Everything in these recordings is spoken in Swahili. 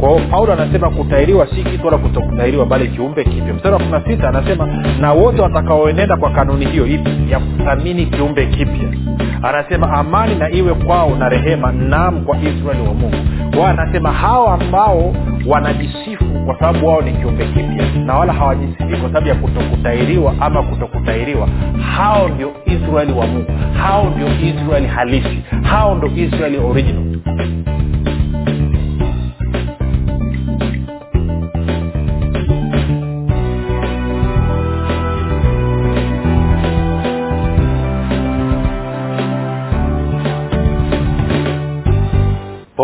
kwa hiyo paulo anasema kutairiwa si kitu wala kutokutairiwa bali kiumbe kipya. Mstari wa kumi sita anasema na wote watakaoenenda kwa kanuni hiyo ipi ya kuthamini kiumbe kipya. Anasema amani na iwe kwao na rehema nam kwa israeli wa mungu. Kwao anasema hao ambao wanajisifu kwa sababu wao ni kiumbe kipya na wala hawajisifi kwa sababu ya kutokutairiwa ama kutokutairiwa hao ndio israeli wa mungu. Hao ndio israeli halisi. Hao ndio israeli original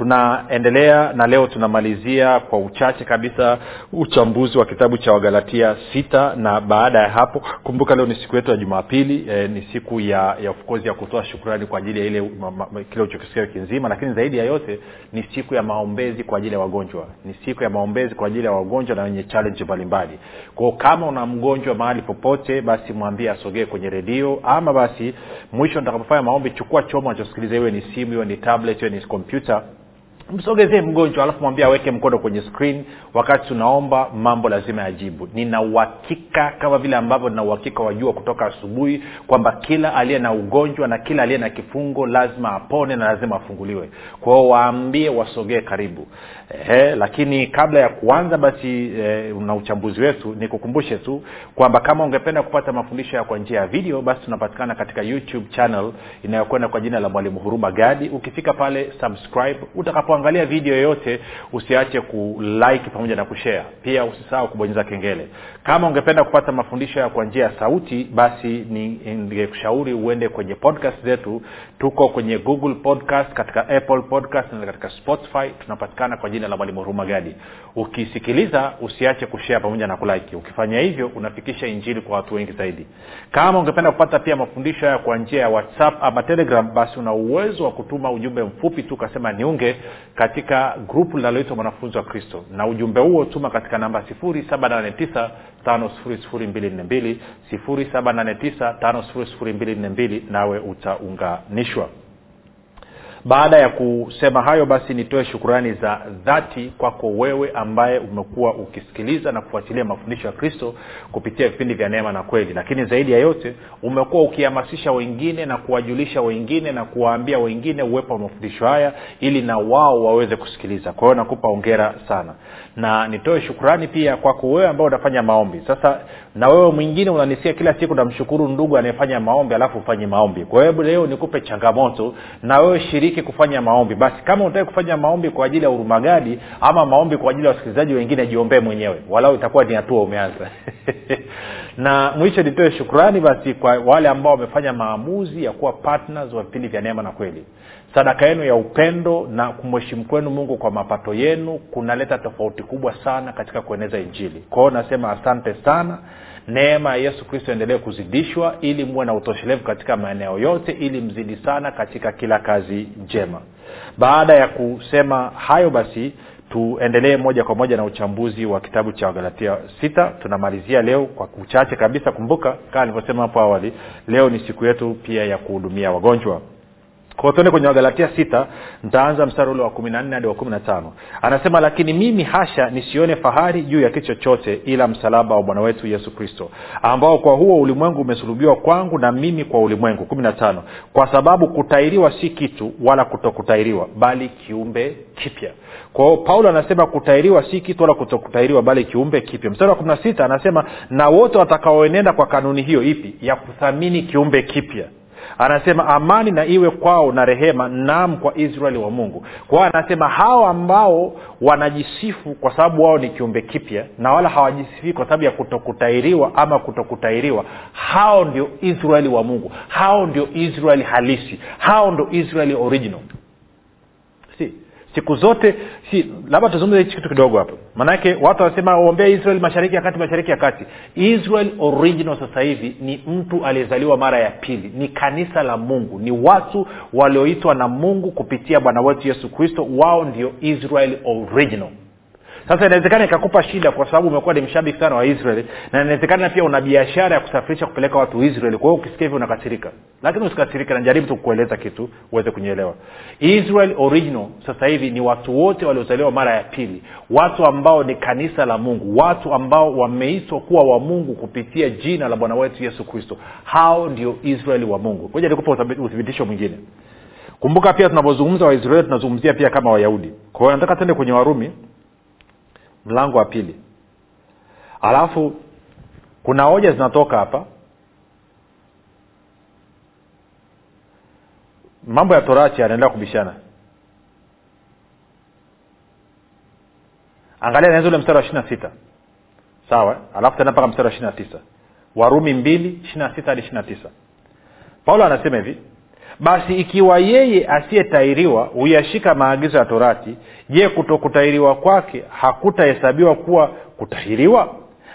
tunaendelea na leo tunamalizia kwa uchache kabisa uchambuzi wa kitabu cha wagalatia sita na baada ya hapo kumbuka leo ni siku yetu ya jumapili e, ni siku ya ya of ya kutoa shukrani kwa ajili ya ile kile uchokisikia wiki nzima lakini zaidi ya yote ni siku ya maombezi kwa ajili ya wagonjwa ni siku ya maombezi kwa ajili ya wagonjwa na wenye challenge mbalimbali. Kwao kama una mgonjwa mahali popote basi mwambie asogee kwenye redio ama basi mwisho nitakapofanya maombi chukua choma anachosikiliza iwe ni simu iwe ni tablet iwe ni kompyuta msogezee mgonjwa alafu mwambie aweke mkono kwenye screen wakati tunaomba mambo lazima yajibu. Nina uhakika kama vile ambavyo nina uhakika wajua kutoka asubuhi kwamba kila aliye na ugonjwa na kila aliye na kifungo lazima apone na lazima afunguliwe. Kwao waambie wasogee karibu. Ehe, lakini kabla ya kuanza basi e, na uchambuzi wetu nikukumbushe tu kwamba kama ungependa kupata mafundisho ya kwa njia ya video basi tunapatikana katika youtube channel inayokwenda kwa jina la mwalimu huruma gadi. Ukifika pale subscribe utakapoangalia video yoyote usiache kulike pamoja na kushare. Pia usisahau kubonyeza kengele. Kama ungependa kupata mafundisho ya kwa njia ya sauti basi ningekushauri uende kwenye podcast zetu. Tuko kwenye google podcast katika apple podcast na katika spotify. Tunapatikana kwa jina la mwalimu hurumagadi ukisikiliza usiache kushare pamoja na kulike. Ukifanya hivyo unafikisha injili kwa watu wengi zaidi. Kama ungependa kupata pia mafundisho haya kwa njia ya whatsapp ama telegram basi una uwezo wa kutuma ujumbe mfupi tu ukasema niunge katika grupu linaloitwa mwanafunzi wa kristo. Na ujumbe huo tuma katika namba 789 5242 789 nawe utaunganishwa baada ya kusema hayo basi nitoe shukurani za dhati kwako wewe ambaye umekuwa ukisikiliza na kufuatilia mafundisho ya kristo kupitia vipindi vya neema na kweli. Lakini zaidi ya yote umekuwa ukihamasisha wengine na kuwajulisha wengine na kuwaambia wengine uwepo wa mafundisho haya ili na wao waweze kusikiliza. Kwa hiyo nakupa ongera sana. Na nitoe shukurani pia kwako wewe ambao unafanya maombi. Sasa na wewe mwingine unanisikia kila siku namshukuru ndugu anayefanya maombi alafu ufanye maombi. Kwa hiyo leo nikupe changamoto. Na wewe shiriki kufanya maombi. Basi kama unataki kufanya maombi kwa ajili ya urumagadi ama maombi kwa ajili ya wasikilizaji wengine jiombee mwenyewe. Walau itakuwa ni hatua umeanza. Na mwisho nitoe shukrani basi kwa wale ambao wamefanya maamuzi ya kuwa partners wa vipindi vya neema na kweli sadaka yenu ya upendo na kumheshimu kwenu mungu kwa mapato yenu kunaleta tofauti kubwa sana katika kueneza injili. Kwao nasema asante sana. Neema ya yesu kristo endelee kuzidishwa ili muwe na utoshelevu katika maeneo yote ili mzidi sana katika kila kazi njema. Baada ya kusema hayo basi tuendelee moja kwa moja na uchambuzi wa kitabu cha wagalatia sita. Tunamalizia leo kwa uchache kabisa. Kumbuka kama nilivyosema hapo awali leo ni siku yetu pia ya kuhudumia wagonjwa Kwa tuende kwenye wagalatia sita ntaanza mstari ule wa kumi na nne hadi wa kumi na tano. Anasema lakini mimi hasha nisione fahari juu ya kitu chochote ila msalaba wa bwana wetu yesu kristo ambao kwa huo ulimwengu umesulubiwa kwangu na mimi kwa ulimwengu. kumi na tano. Kwa sababu kutairiwa si kitu wala kutokutairiwa bali kiumbe kipya. Kwao paulo anasema kutairiwa si kitu wala kutokutairiwa bali kiumbe kipya. Mstari wa kumi na sita anasema na wote watakaoenenda kwa kanuni hiyo ipi? Ya kuthamini kiumbe kipya anasema amani na iwe kwao na rehema nam kwa israeli wa mungu. Kwa hiyo anasema hao ambao wanajisifu kwa sababu wao ni kiumbe kipya na wala hawajisifii kwa sababu ya kutokutairiwa ama kutokutairiwa hao ndio israeli wa mungu. Hao ndio israeli halisi. Hao ndio israeli original siku zote si labda tuzungumze hichi kitu kidogo hapo. Maanake watu wanasema ombea israel mashariki ya kati mashariki ya kati. Israel original sasa hivi ni mtu aliyezaliwa mara ya pili. Ni kanisa la mungu. Ni watu walioitwa na mungu kupitia bwana wetu yesu kristo. Wao ndio israel original sasa inawezekana ikakupa shida kwa sababu umekuwa ni mshabiki sana wa israeli na inawezekana pia una biashara ya kusafirisha kupeleka watu israeli kwa hiyo ukisikia hivyo unakasirika. Lakini usikasirike najaribu tu kukueleza kitu uweze kunyeelewa israel original sasa hivi ni watu wote waliozaliwa mara ya pili. Watu ambao ni kanisa la mungu. Watu ambao wameitwa kuwa wa mungu kupitia jina la bwana wetu yesu kristo. Hao ndio israeli wa mungu. Koja nikupa uthibitisho mwingine. Kumbuka pia tunapozungumza waisraeli tunazungumzia pia kama wayahudi. Kwa hiyo nataka tende kwenye warumi mlango wa pili. Alafu kuna hoja zinatoka hapa. Mambo ya torachi yanaendelea kubishana. Angalia naeza ule mstari wa ishiri na sita. Sawa alafu tena mpaka mstari wa ishiri na tisa. Warumi mbili ishiri na sita hadi ishiri na tisa. Paulo anasema hivi basi ikiwa yeye asiyetairiwa huyashika maagizo ya torati je kutokutairiwa kwake hakutahesabiwa kuwa kutahiriwa?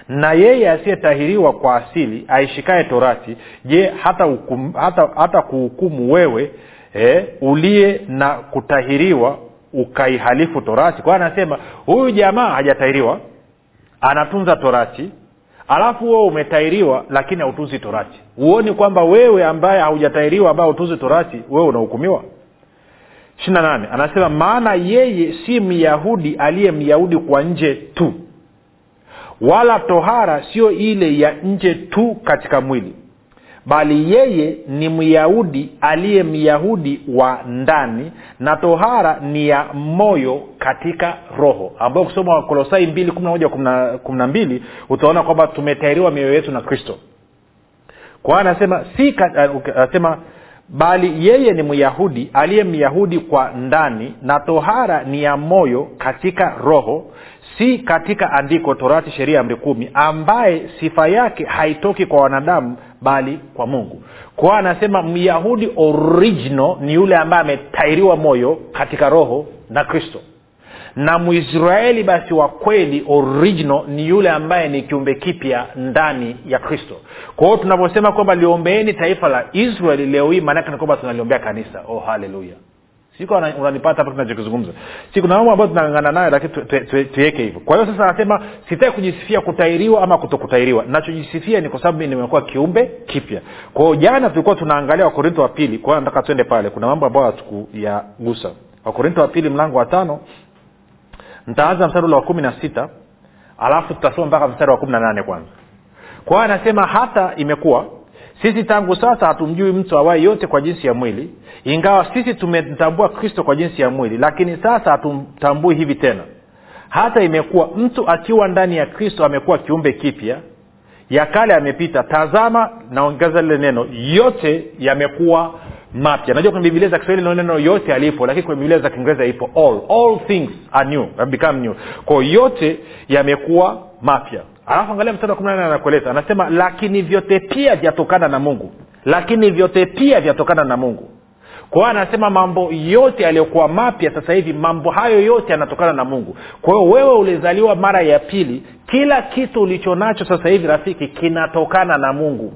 Na yeye asiyetahiriwa kwa asili aishikaye torati je hata, hata, hata kuhukumu wewe eh, uliye na kutahiriwa ukaihalifu torati? Kwa anasema huyu jamaa hajatahiriwa anatunza torati alafu wewe umetairiwa lakini hautunzi torati. Huoni kwamba wewe ambaye haujatairiwa ambaye hautunzi torati wewe unahukumiwa? Ishiri nane anasema maana yeye si myahudi aliye myahudi kwa nje tu wala tohara sio ile ya nje tu katika mwili bali yeye ni myahudi aliye myahudi wa ndani na tohara ni ya moyo katika roho. Ambayo kusoma wakolosai mbili kumi na moja kumi na mbili utaona kwamba tumetairiwa mioyo yetu na kristo. Kwa anasema si anasema bali yeye ni myahudi aliye myahudi kwa ndani na tohara ni ya moyo katika roho si katika andiko torati sheria amri kumi ambaye sifa yake haitoki kwa wanadamu bali kwa mungu. Kwa anasema myahudi original ni yule ambaye ametairiwa moyo katika roho na kristo. Na mwisraeli basi wa kweli original ni yule ambaye ni kiumbe kipya ndani ya kristo. Kwa hiyo tunavyosema kwamba liombeeni taifa la israeli leo hii maanake ni kwamba tunaliombea kanisa. Oh haleluya siku unanipata hapa tunachokizungumza. Si kuna mambo ambayo tunangangana nayo lakini tuweke hivyo. Kwa hiyo sasa anasema sitaki kujisifia kutairiwa ama kutokutairiwa nachojisifia ni kwa sababu mi nimekuwa kiumbe kipya. Kwao jana tulikuwa tunaangalia wakorinto wa pili. Kwa hiyo nataka twende pale. Kuna mambo ambayo hatukuyagusa. Wakorinto wa pili mlango wa tano. Ntaanza mstari ule wa kumi na sita alafu tutasoma mpaka mstari wa kumi na nane kwanza. Kwa anasema hata imekuwa sisi tangu sasa hatumjui mtu awaye yote kwa jinsi ya mwili. Ingawa sisi tumemtambua kristo kwa jinsi ya mwili lakini sasa hatumtambui hivi tena. Hata imekuwa mtu akiwa ndani ya kristo amekuwa kiumbe kipya. Ya kale amepita tazama naongeza lile neno. Yote yamekuwa mapya. Najua kwenye bibilia za kiswahili neno yote alipo lakini kwenye bibilia za kiingereza ipo all all things are new. Have become new. Kwao yote yamekuwa mapya alafu angalia mstari wa kumi anakueleza. Anasema lakini vyote pia vyatokana na mungu. Lakini vyote pia vyatokana na mungu. Kwa hiyo anasema mambo yote yaliyokuwa mapya sasa hivi mambo hayo yote yanatokana na mungu. Kwa hiyo wewe ulizaliwa mara ya pili kila kitu ulicho nacho sasa hivi rafiki kinatokana na mungu.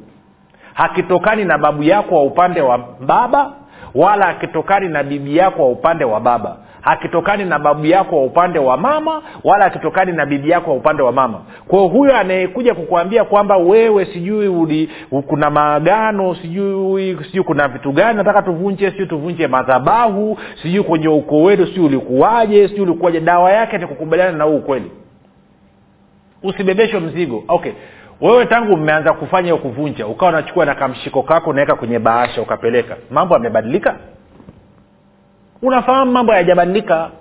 Hakitokani na babu yako wa upande wa baba wala hakitokani na bibi yako wa upande wa baba hakitokani na babu yako wa upande wa mama wala hakitokani na bibi yako wa upande wa mama. Kwao huyo anayekuja kukuambia kwamba wewe sijui uli, kuna maagano sijui sijui kuna vitu gani nataka tuvunje sijui tuvunje madhabahu sijui kwenye ukoo wetu sijui ulikuwaje sijui ulikuwaje dawa yake ni kukubaliana na huu ukweli. Usibebeshwe mzigo. Okay. Wewe tangu mmeanza kufanya kuvunja ukawa unachukua na kamshiko kako unaweka kwenye bahasha ukapeleka. Mambo yamebadilika unafahamu mambo hayajabadilika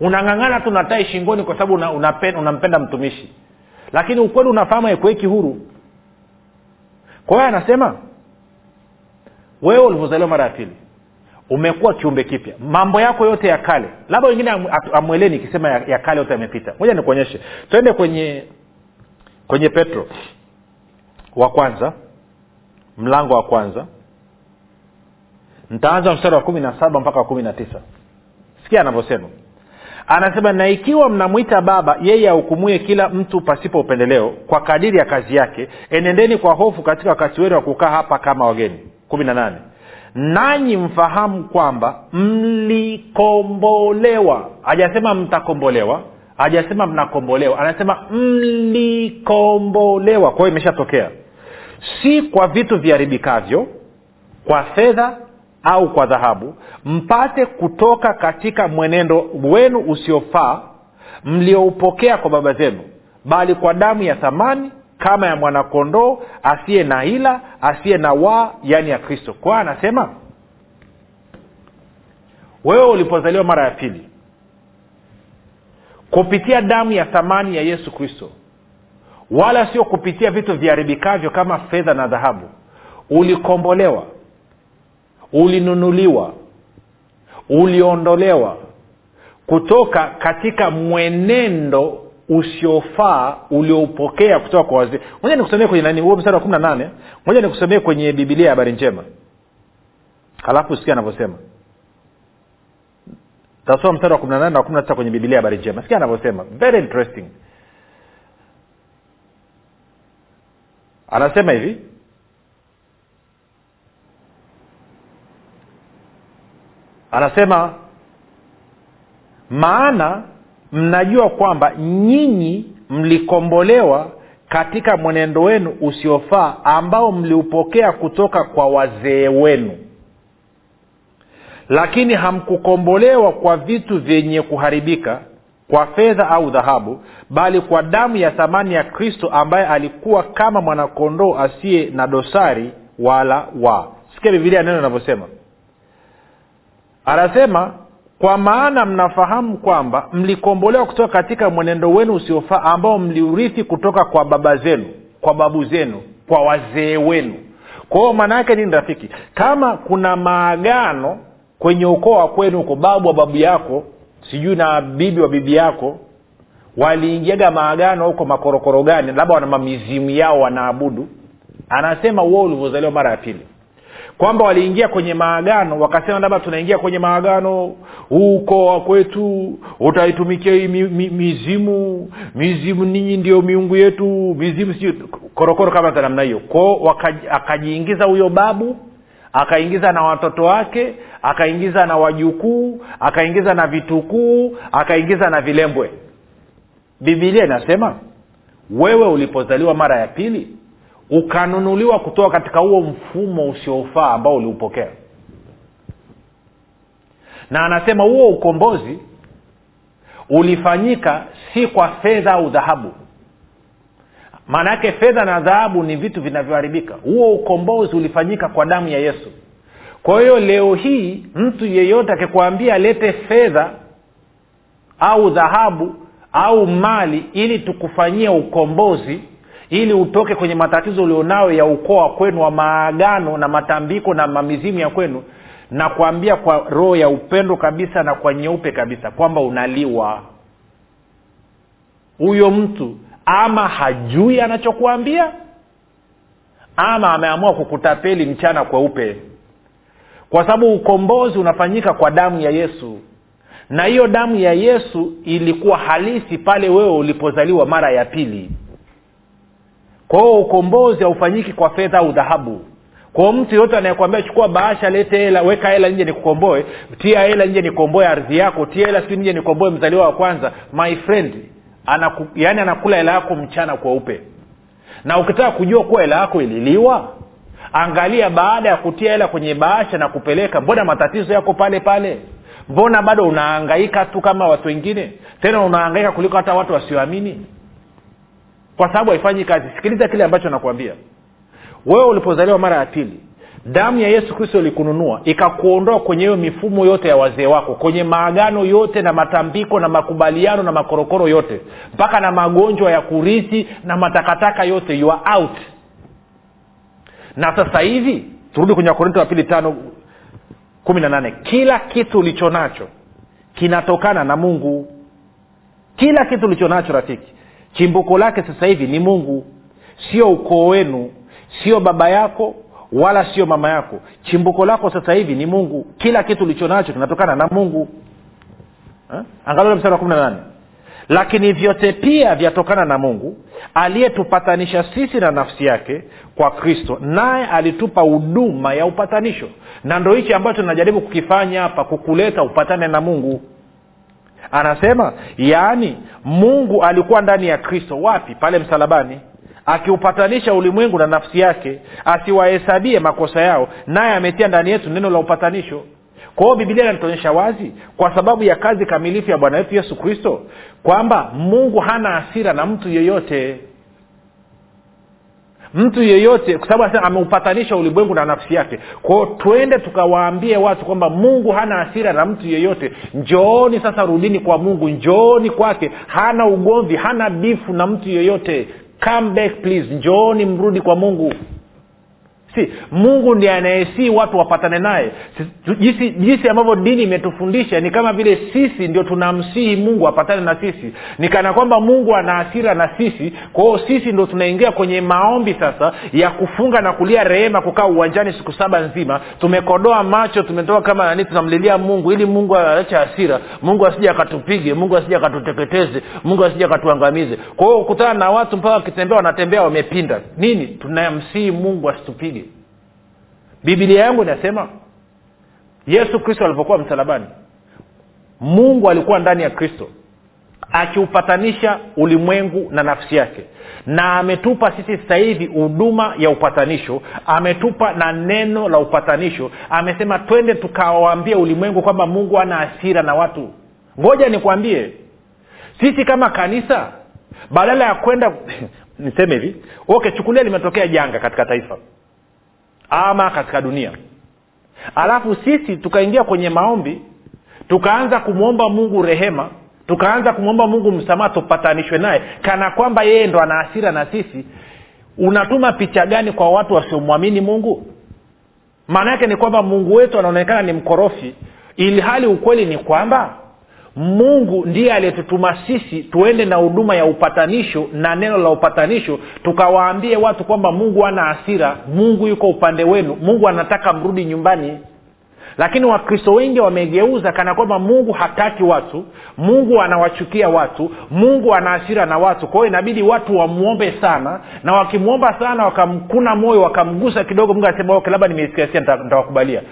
unang'ang'ana tu natai shingoni kwa sababu una, unampenda, unampenda mtumishi. Lakini ukweli unafahamu haikuweki huru. Kwa hiyo anasema wewe ulivyozaliwa mara ya pili umekuwa kiumbe kipya. Mambo yako yote ya kale labda wengine amweleni ikisema ya, ya kale yote yamepita. Moja nikuonyeshe. Twende kwenye kwenye petro wa kwanza mlango wa kwanza ntaanza mstari wa kumi na saba mpaka wa kumi na tisa. Sikia anavyosema. Anasema na ikiwa mnamwita baba yeye ahukumuye kila mtu pasipo upendeleo kwa kadiri ya kazi yake enendeni kwa hofu katika wakati wenu wa kukaa hapa kama wageni. Kumi na nane. Nanyi mfahamu kwamba mlikombolewa. Hajasema mtakombolewa hajasema mnakombolewa. Anasema mlikombolewa. Kwa hiyo imeshatokea. Si kwa vitu viharibikavyo kwa fedha au kwa dhahabu mpate kutoka katika mwenendo wenu usiofaa mlioupokea kwa baba zenu bali kwa damu ya thamani kama ya mwanakondoo asiye na hila asiye na waa yaani ya kristo. Kwa anasema wewe ulipozaliwa mara ya pili kupitia damu ya thamani ya yesu kristo wala sio kupitia vitu viharibikavyo kama fedha na dhahabu ulikombolewa ulinunuliwa uliondolewa kutoka katika mwenendo usiofaa ulioupokea kutoka kwa wazee. Moja nikusomee kwenye nani? Huo mstari wa kumi na nane. Moja nikusomee kwenye bibilia ya habari njema. Halafu sikia anavyosema. Tasoma mstari wa kumi na nane na kumi na tisa kwenye bibilia habari njema. Sikia anavyosema. Very interesting. Anasema hivi anasema maana mnajua kwamba nyinyi mlikombolewa katika mwenendo wenu usiofaa ambao mliupokea kutoka kwa wazee wenu. Lakini hamkukombolewa kwa vitu vyenye kuharibika kwa fedha au dhahabu bali kwa damu ya thamani ya kristo ambaye alikuwa kama mwanakondoo asiye na dosari wala wa. Sikia bibilia neno inavyosema anasema kwa maana mnafahamu kwamba mlikombolewa kutoka katika mwenendo wenu usiofaa ambao mliurithi kutoka kwa baba zenu kwa babu zenu kwa wazee wenu. Kwa hiyo maana yake nini rafiki? Kama kuna maagano kwenye ukoo wa kwenu huko babu wa babu yako sijui na bibi wa bibi yako waliingiaga maagano huko makorokoro gani labda wana mamizimu yao wanaabudu? Anasema uo ulivyozaliwa mara ya pili kwamba waliingia kwenye maagano wakasema labda tunaingia kwenye maagano huu ukoo wa kwetu utaitumikia hii mi, mi, mizimu mizimu ninyi ndio miungu yetu mizimu si korokoro kama za namna hiyo. Kwao akajiingiza huyo babu akaingiza na watoto wake akaingiza na wajukuu akaingiza na vitukuu akaingiza na vilembwe. Bibilia inasema wewe ulipozaliwa mara ya pili ukanunuliwa kutoka katika huo mfumo usiofaa ambao uliupokea. Na anasema huo ukombozi ulifanyika si kwa fedha au dhahabu. Maana yake fedha na dhahabu ni vitu vinavyoharibika. Huo ukombozi ulifanyika kwa damu ya yesu. Kwa hiyo leo hii mtu yeyote akikwambia alete fedha au dhahabu au mali ili tukufanyie ukombozi ili utoke kwenye matatizo ulionayo ya ukoo wa kwenu wa maagano na matambiko na mamizimu ya kwenu na kuambia kwa roho ya upendo kabisa na kwa nyeupe kabisa kwamba unaliwa. Huyo mtu ama hajui anachokuambia ama ameamua kukutapeli mchana kweupe. Kwa sababu ukombozi unafanyika kwa damu ya yesu na hiyo damu ya yesu ilikuwa halisi pale wewe ulipozaliwa mara ya pili kwa hiyo ukombozi haufanyiki kwa fedha au dhahabu. Kwa mtu yoyote anayekwambia chukua bahasha lete hela weka hela nje nikukomboe tia hela nje nikomboe ardhi yako tia hela siu nje nikomboe mzaliwa wa kwanza my friend anaku, yani anakula hela yako mchana kweupe na ukitaka kujua kuwa hela yako ililiwa angalia baada ya kutia hela kwenye bahasha na kupeleka mbona matatizo yako pale pale? Mbona bado unaangaika tu kama watu wengine? Tena unaangaika kuliko hata watu wasioamini kwa sababu haifanyi kazi. Sikiliza kile ambacho nakwambia. Wewe ulipozaliwa mara ya pili damu ya yesu kristo ilikununua ikakuondoa kwenye hiyo mifumo yote ya wazee wako kwenye maagano yote na matambiko na makubaliano na makorokoro yote mpaka na magonjwa ya kurithi na matakataka yote you are out. Na sasa hivi turudi kwenye wakorinto wa pili tano kumi na nane. Kila kitu ulicho nacho kinatokana na mungu. Kila kitu ulicho nacho rafiki chimbuko lake sasa hivi ni mungu. Sio ukoo wenu sio baba yako wala sio mama yako. Chimbuko lako sasa hivi ni mungu. Kila kitu ulicho nacho kinatokana na mungu. Angalia mstari wa kumi na nane. Lakini vyote pia vyatokana na mungu aliyetupatanisha sisi na nafsi yake kwa kristo naye alitupa huduma ya upatanisho. Na ndo hichi ambacho tunajaribu kukifanya hapa kukuleta upatane na mungu anasema yaani mungu alikuwa ndani ya kristo. Wapi? Pale msalabani. Akiupatanisha ulimwengu na nafsi yake asiwahesabie makosa yao naye ametia ndani yetu neno la upatanisho. Kwa hiyo bibilia inatuonyesha wazi kwa sababu ya kazi kamilifu ya bwana wetu yesu kristo kwamba mungu hana hasira na mtu yeyote mtu yeyote kwa sababu ameupatanisha ulimwengu na nafsi yake. Kwao twende tukawaambie watu kwamba mungu hana asira na mtu yeyote. Njooni sasa rudini kwa mungu. Njooni kwake. Hana ugomvi hana bifu na mtu yeyote. Come back please. Njooni mrudi kwa mungu si mungu ndiye anayesii watu wapatane naye. Jinsi, jinsi ambavyo dini imetufundisha ni kama vile sisi ndio tunamsihi mungu apatane na sisi. Ni kana kwamba mungu ana hasira na sisi. Kwa sisi ndo tunaingia kwenye maombi sasa ya kufunga na kulia rehema kukaa uwanjani siku saba nzima. Tumekodoa macho tumetoka kama nani tunamlilia mungu ili mungu aache hasira. Mungu asija akatupige mungu asija akatuteketeze mungu asija akatuangamize. Kwa hiyo kukutana na watu mpaka wakitembea wanatembea wamepinda. Nini? Tunamsihi mungu asitupige bibilia yangu inasema yesu kristo alivyokuwa msalabani mungu alikuwa ndani ya kristo akiupatanisha ulimwengu na nafsi yake na ametupa sisi sasa hivi huduma ya upatanisho ametupa na neno la upatanisho amesema twende tukawaambia ulimwengu kwamba mungu ana asira na watu. Ngoja nikwambie sisi kama kanisa badala ya kwenda niseme hivi okay chukulia limetokea janga katika taifa ama katika dunia. Alafu sisi tukaingia kwenye maombi tukaanza kumwomba mungu rehema tukaanza kumwomba mungu msamaha tupatanishwe naye kana kwamba yeye ndo ana asira na sisi. Unatuma picha gani kwa watu wasiomwamini mungu? Maana yake ni kwamba mungu wetu anaonekana ni mkorofi ili hali ukweli ni kwamba mungu ndiye aliyetutuma sisi tuende na huduma ya upatanisho na neno la upatanisho tukawaambie watu kwamba mungu ana hasira mungu yuko upande wenu mungu anataka mrudi nyumbani. Lakini wakristo wengi wamegeuza kana kwamba mungu hataki watu mungu anawachukia watu mungu ana hasira na watu. Kwa hiyo inabidi watu wamwombe sana na wakimwomba sana wakamkuna moyo wakamgusa kidogo mungu anasema okay labda nimeisikiasia nitawakubalia.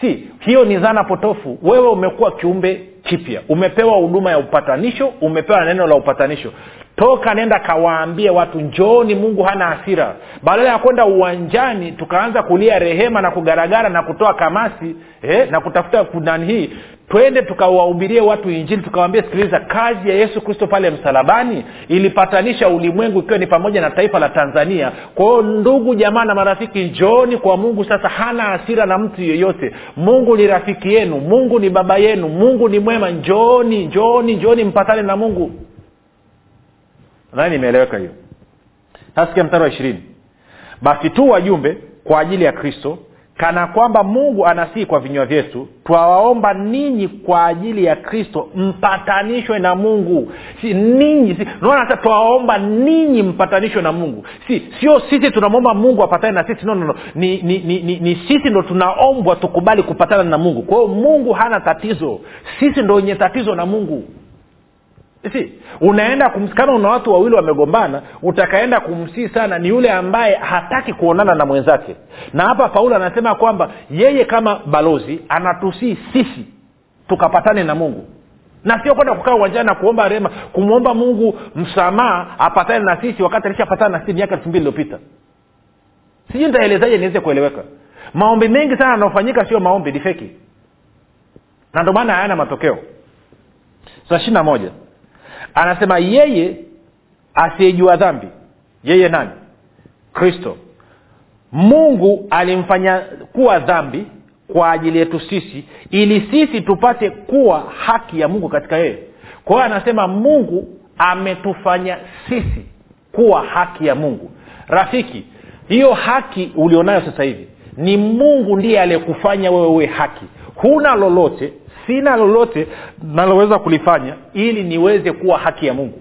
Si hiyo ni dhana potofu. Wewe umekuwa kiumbe kipya. Umepewa huduma ya upatanisho umepewa neno la upatanisho. Toka nenda kawaambie watu njooni mungu hana hasira. Badala ya kwenda uwanjani tukaanza kulia rehema na kugaragara na kutoa kamasi eh, na kutafuta kunani hii twende tukawahubirie watu injili tukawaambia sikiliza kazi ya yesu kristo pale msalabani ilipatanisha ulimwengu ikiwa ni pamoja na taifa la tanzania. Kwa ndugu jamaa na marafiki njooni kwa mungu sasa hana hasira na mtu yeyote. Mungu ni rafiki yenu mungu ni baba yenu mungu ni mwema. Njooni njooni njooni mpatane na mungu. Nani imeeleweka hiyo. Sasikia mstari wa ishirini. Basi tu wajumbe kwa ajili ya kristo kana kwamba mungu anasii kwa vinywa vyetu twawaomba ninyi kwa ajili ya kristo mpatanishwe na mungu. Si ninyi si, twawaomba ninyi mpatanishwe na mungu. Si sio sisi tunamwomba mungu apatane na sisi no, no, no. Ni, ni, ni, ni, ni sisi ndo tunaombwa tukubali kupatana na mungu. Kwa hiyo mungu hana tatizo. Sisi ndo wenye tatizo na mungu si unaenda kums, kama una watu wawili wamegombana utakaenda kumsii sana ni yule ambaye hataki kuonana na mwenzake. Na hapa paulo anasema kwamba yeye kama balozi anatusii sisi tukapatane na mungu. Na sio kwenda kukaa uwanjani na kuomba rehema kumwomba mungu msamaha apatane na sisi wakati alishapatana na sisi miaka elfu mbili iliyopita. Sijui nitaelezaje niweze kueleweka. Maombi mengi sana yanaofanyika sio maombi ni feki. Na ndio maana hayana matokeo. Saa ishiri na moja anasema yeye asiyejua dhambi yeye nani? Kristo. Mungu alimfanya kuwa dhambi kwa ajili yetu sisi ili sisi tupate kuwa haki ya mungu katika yeye. Kwa hiyo anasema mungu ametufanya sisi kuwa haki ya mungu. Rafiki hiyo haki ulionayo sasa hivi ni mungu ndiye aliyekufanya wewe haki. Huna lolote sina lolote naloweza kulifanya ili niweze kuwa haki ya mungu.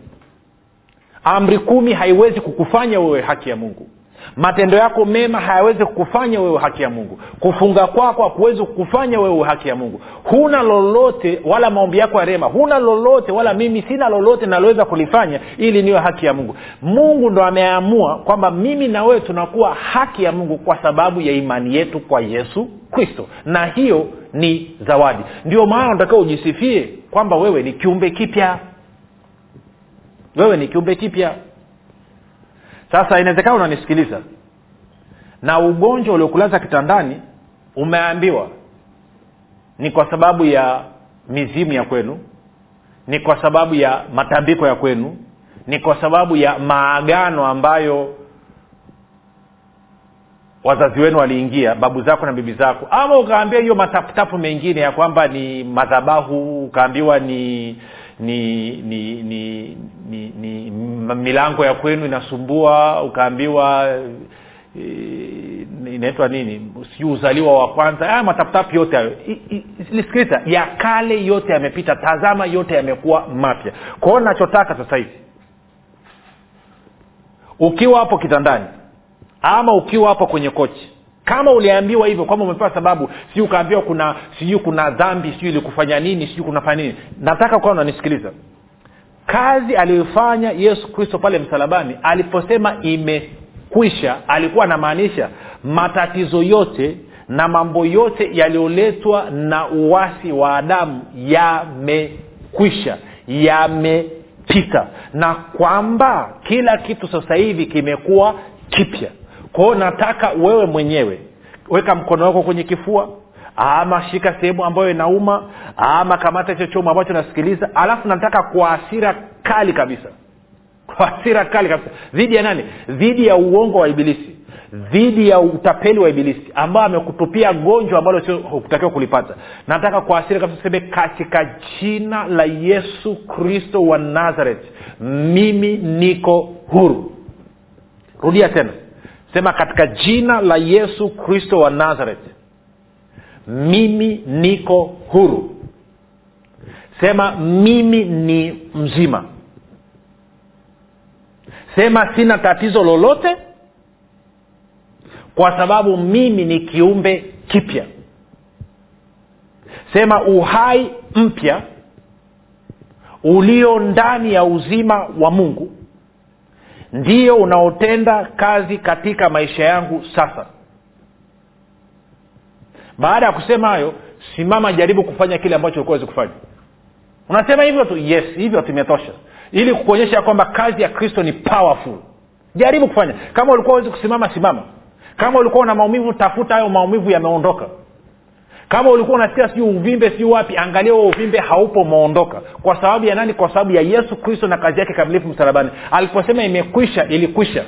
Amri kumi haiwezi kukufanya wewe haki ya mungu matendo yako mema hayawezi kukufanya wewe haki ya mungu. Kufunga kwako hakuwezi kukufanya wewe haki ya mungu. Huna lolote wala maombi yako ya rehema. Huna lolote wala mimi sina lolote naloweza kulifanya ili niwe haki ya mungu. Mungu ndo ameamua kwamba mimi na wewe tunakuwa haki ya mungu kwa sababu ya imani yetu kwa yesu kristo. Na hiyo ni zawadi. Ndio maana unatakiwa ujisifie kwamba wewe ni kiumbe kipya. Wewe ni kiumbe kipya sasa inawezekana unanisikiliza. Na ugonjwa uliokulaza kitandani umeambiwa. Ni kwa sababu ya mizimu ya kwenu. Ni kwa sababu ya matambiko ya kwenu. Ni kwa sababu ya maagano ambayo wazazi wenu waliingia babu zako na bibi zako. Ama ukaambia hiyo mataputapu mengine ya kwamba ni madhabahu ukaambiwa ni ni ni ni ni, ni milango ya kwenu inasumbua ukaambiwa e, inaitwa nini? Sijui uzaliwa wa kwanza. Haya mataputapu yote hayo. Sikiliza ya kale yote yamepita tazama yote yamekuwa mapya. Kwao nachotaka sasa hivi ukiwa hapo kitandani ama ukiwa hapo kwenye kochi kama uliambiwa hivyo kwamba umepewa sababu sijui ukaambiwa kuna sijui kuna dhambi sijui ilikufanya nini sijui kunafanya nini nataka kuwa unanisikiliza kazi aliyoifanya yesu kristo pale msalabani aliposema imekwisha alikuwa anamaanisha matatizo yote na mambo yote yaliyoletwa na uwasi wa adamu yamekwisha yamepita. Na kwamba kila kitu sasa hivi kimekuwa kipya kwao nataka wewe mwenyewe weka mkono wako kwenye kifua ama shika sehemu ambayo inauma ama kamata hicho chombo ambacho nasikiliza alafu nataka kwa hasira kali kabisa. Kwa hasira kali kabisa. Dhidi ya nani? Dhidi ya uongo wa ibilisi. Dhidi ya utapeli wa ibilisi ambao amekutupia gonjwa ambalo sio hukutakiwa kulipata. Nataka kwa hasira kabisa seme katika jina la yesu kristo wa nazareth mimi niko huru. Rudia tena sema katika jina la yesu kristo wa nazareth mimi niko huru. Sema mimi ni mzima. Sema sina tatizo lolote kwa sababu mimi ni kiumbe kipya. Sema uhai mpya ulio ndani ya uzima wa mungu ndio unaotenda kazi katika maisha yangu sasa. Baada ya kusema hayo simama jaribu kufanya kile ambacho ulikuwa wezi kufanya. Unasema hivyo tu yes hivyo tumetosha. Ili kukuonyesha kwamba kazi ya kristo ni powerful. Jaribu kufanya. Kama ulikuwa wezi kusimama simama. Kama ulikuwa una maumivu tafuta hayo maumivu yameondoka kama ulikuwa unasikia sijui uvimbe sijui wapi angalia huo uvimbe haupo umeondoka kwa sababu ya nani? Kwa sababu ya yesu kristo na kazi yake kamilifu msalabani. Aliposema imekwisha ilikwisha.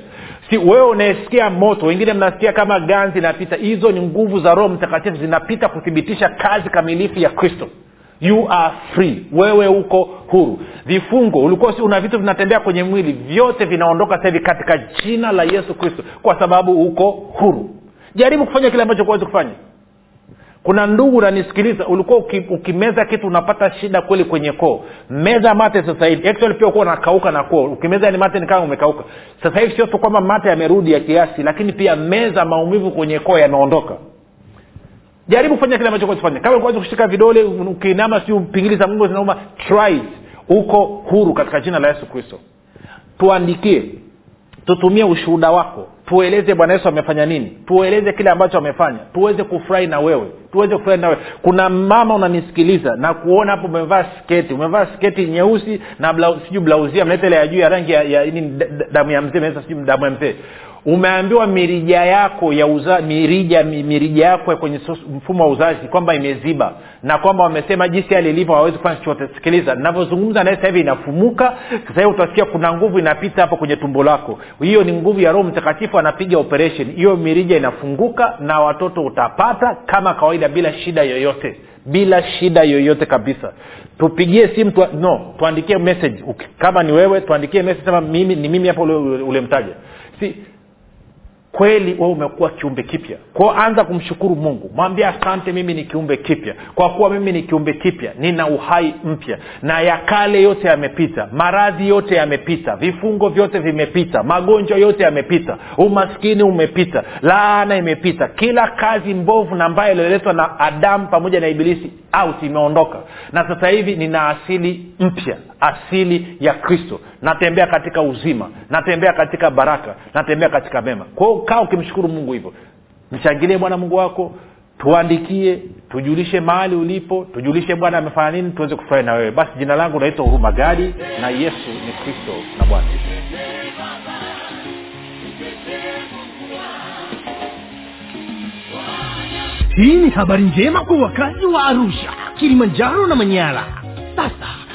Si wewe unayesikia moto wengine mnasikia kama ganzi inapita. Hizo ni nguvu za roho mtakatifu zinapita kuthibitisha kazi kamilifu ya kristo. You are free. Wewe uko huru. Vifungo ulikuwa una vitu vinatembea kwenye mwili vyote vinaondoka sasa katika jina la yesu kristo. Kwa sababu uko huru. Jaribu kufanya kile ambacho kuwezi kufanya kuna ndugu unanisikiliza ulikuwa uki, ukimeza kitu unapata shida kweli kwenye koo. Meza mate sasa hivi. Actually pia ukuwa unakauka na koo. Ukimeza ni mate ni kama umekauka. Sasa hivi sio tu kwamba mate yamerudi ya kiasi lakini pia meza maumivu kwenye koo yameondoka jaribu kufanya kile ambacho kufanya kama ulikuwa kushika vidole ukiinama siu pingili za mungu zinauma try uko huru katika jina la yesu kristo. Tuandikie. Tutumie ushuhuda wako tueleze bwana yesu amefanya nini. Tueleze kile ambacho amefanya. Tuweze kufurahi na wewe. Tuweze kufurahi na wewe. Kuna mama unanisikiliza na kuona hapo umevaa sketi. Umevaa sketi nyeusi na sijui blauzia mleta ile ya juu ya rangi ya, ya, ya damu ya mzee sijui damu ya mzee umeambiwa mirija yako ya uza, mirija mirija yako kwenye mfumo wa uzazi kwamba imeziba na kwamba wamesema jinsi hali ilivyo hawawezi kufanya chochote. Sikiliza navyozungumza naye hivi inafumuka sasa hivi utasikia kuna nguvu inapita hapo kwenye tumbo lako. Hiyo ni nguvu ya roho mtakatifu anapiga operation. Hiyo mirija inafunguka na watoto utapata kama kawaida bila shida yoyote. Bila shida yoyote kabisa. Tupigie simu tu, no tuandikie message. Kama ni wewe tuandikie message sema mimi ni mimi hapo ulemtaja ule si kweli wewe umekuwa kiumbe kipya. Kwao anza kumshukuru mungu. Mwambie asante mimi ni kiumbe kipya. Kwa kuwa mimi ni kiumbe kipya nina uhai mpya. Na ya kale yote yamepita maradhi yote yamepita vifungo vyote vimepita magonjwa yote yamepita umaskini umepita laana imepita. Kila kazi mbovu na mbayo ilioletwa na adamu pamoja na ibilisi out imeondoka. Na sasa hivi nina asili mpya asili ya kristo. Natembea katika uzima natembea katika baraka natembea katika mema. Kwao kaa ukimshukuru mungu hivyo. Mshangilie bwana mungu wako tuandikie tujulishe mahali ulipo tujulishe bwana amefanya nini tuweze kufurahi na wewe. Basi jina langu naitwa huruma gadi na yesu ni kristo na bwana. Hii ni habari njema kwa wakazi wa arusha kilimanjaro na manyara. Sasa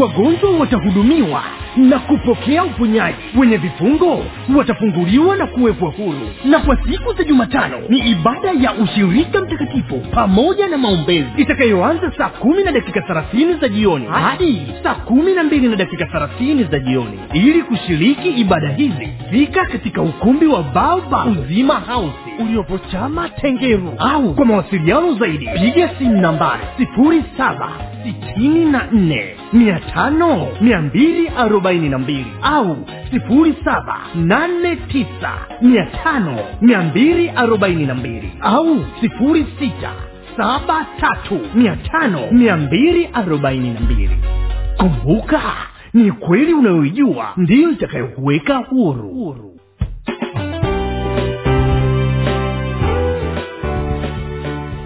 wagonjwa watahudumiwa na kupokea uponyaji. Wenye vifungo watafunguliwa na kuwekwa huru. Na kwa siku za jumatano ni ibada ya ushirika mtakatifu pamoja na maombezi. Itakayoanza saa kumi na dakika thelathini za jioni hadi saa kumi na mbili na dakika thelathini za jioni. Ili kushiriki ibada hizi fika katika ukumbi wa baoba uzima hausi uliopo chama tengeru au kwa mawasiliano zaidi piga simu nambari sifuri saba sitini na nne mia tano mia mbili arobaini na mbili. Au sifuri saba nane tisa mia tano mia mbili arobaini na mbili. Au sifuri sita saba tatu mia tano mia mbili arobaini na mbili. Kumbuka ni kweli unayoijua ndiyo itakayokuweka huru,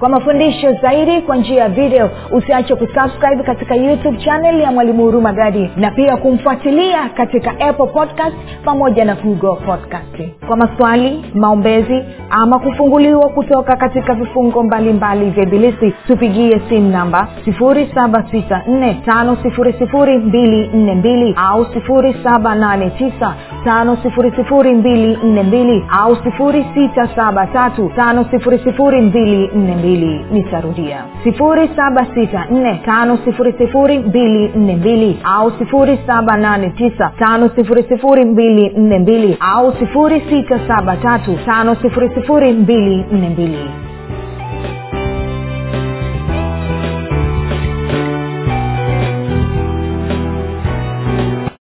kwa mafundisho zaidi kwa njia ya video usiache kusubscribe katika youtube channel ya mwalimu huruma gadi na pia kumfuatilia katika apple podcast pamoja na google podcast. Kwa maswali maombezi ama kufunguliwa kutoka katika vifungo mbalimbali vya ibilisi tupigie simu namba 7645242 au 7895242 au 6735242 nitarudia. 7645242 au 7895242 au 6735242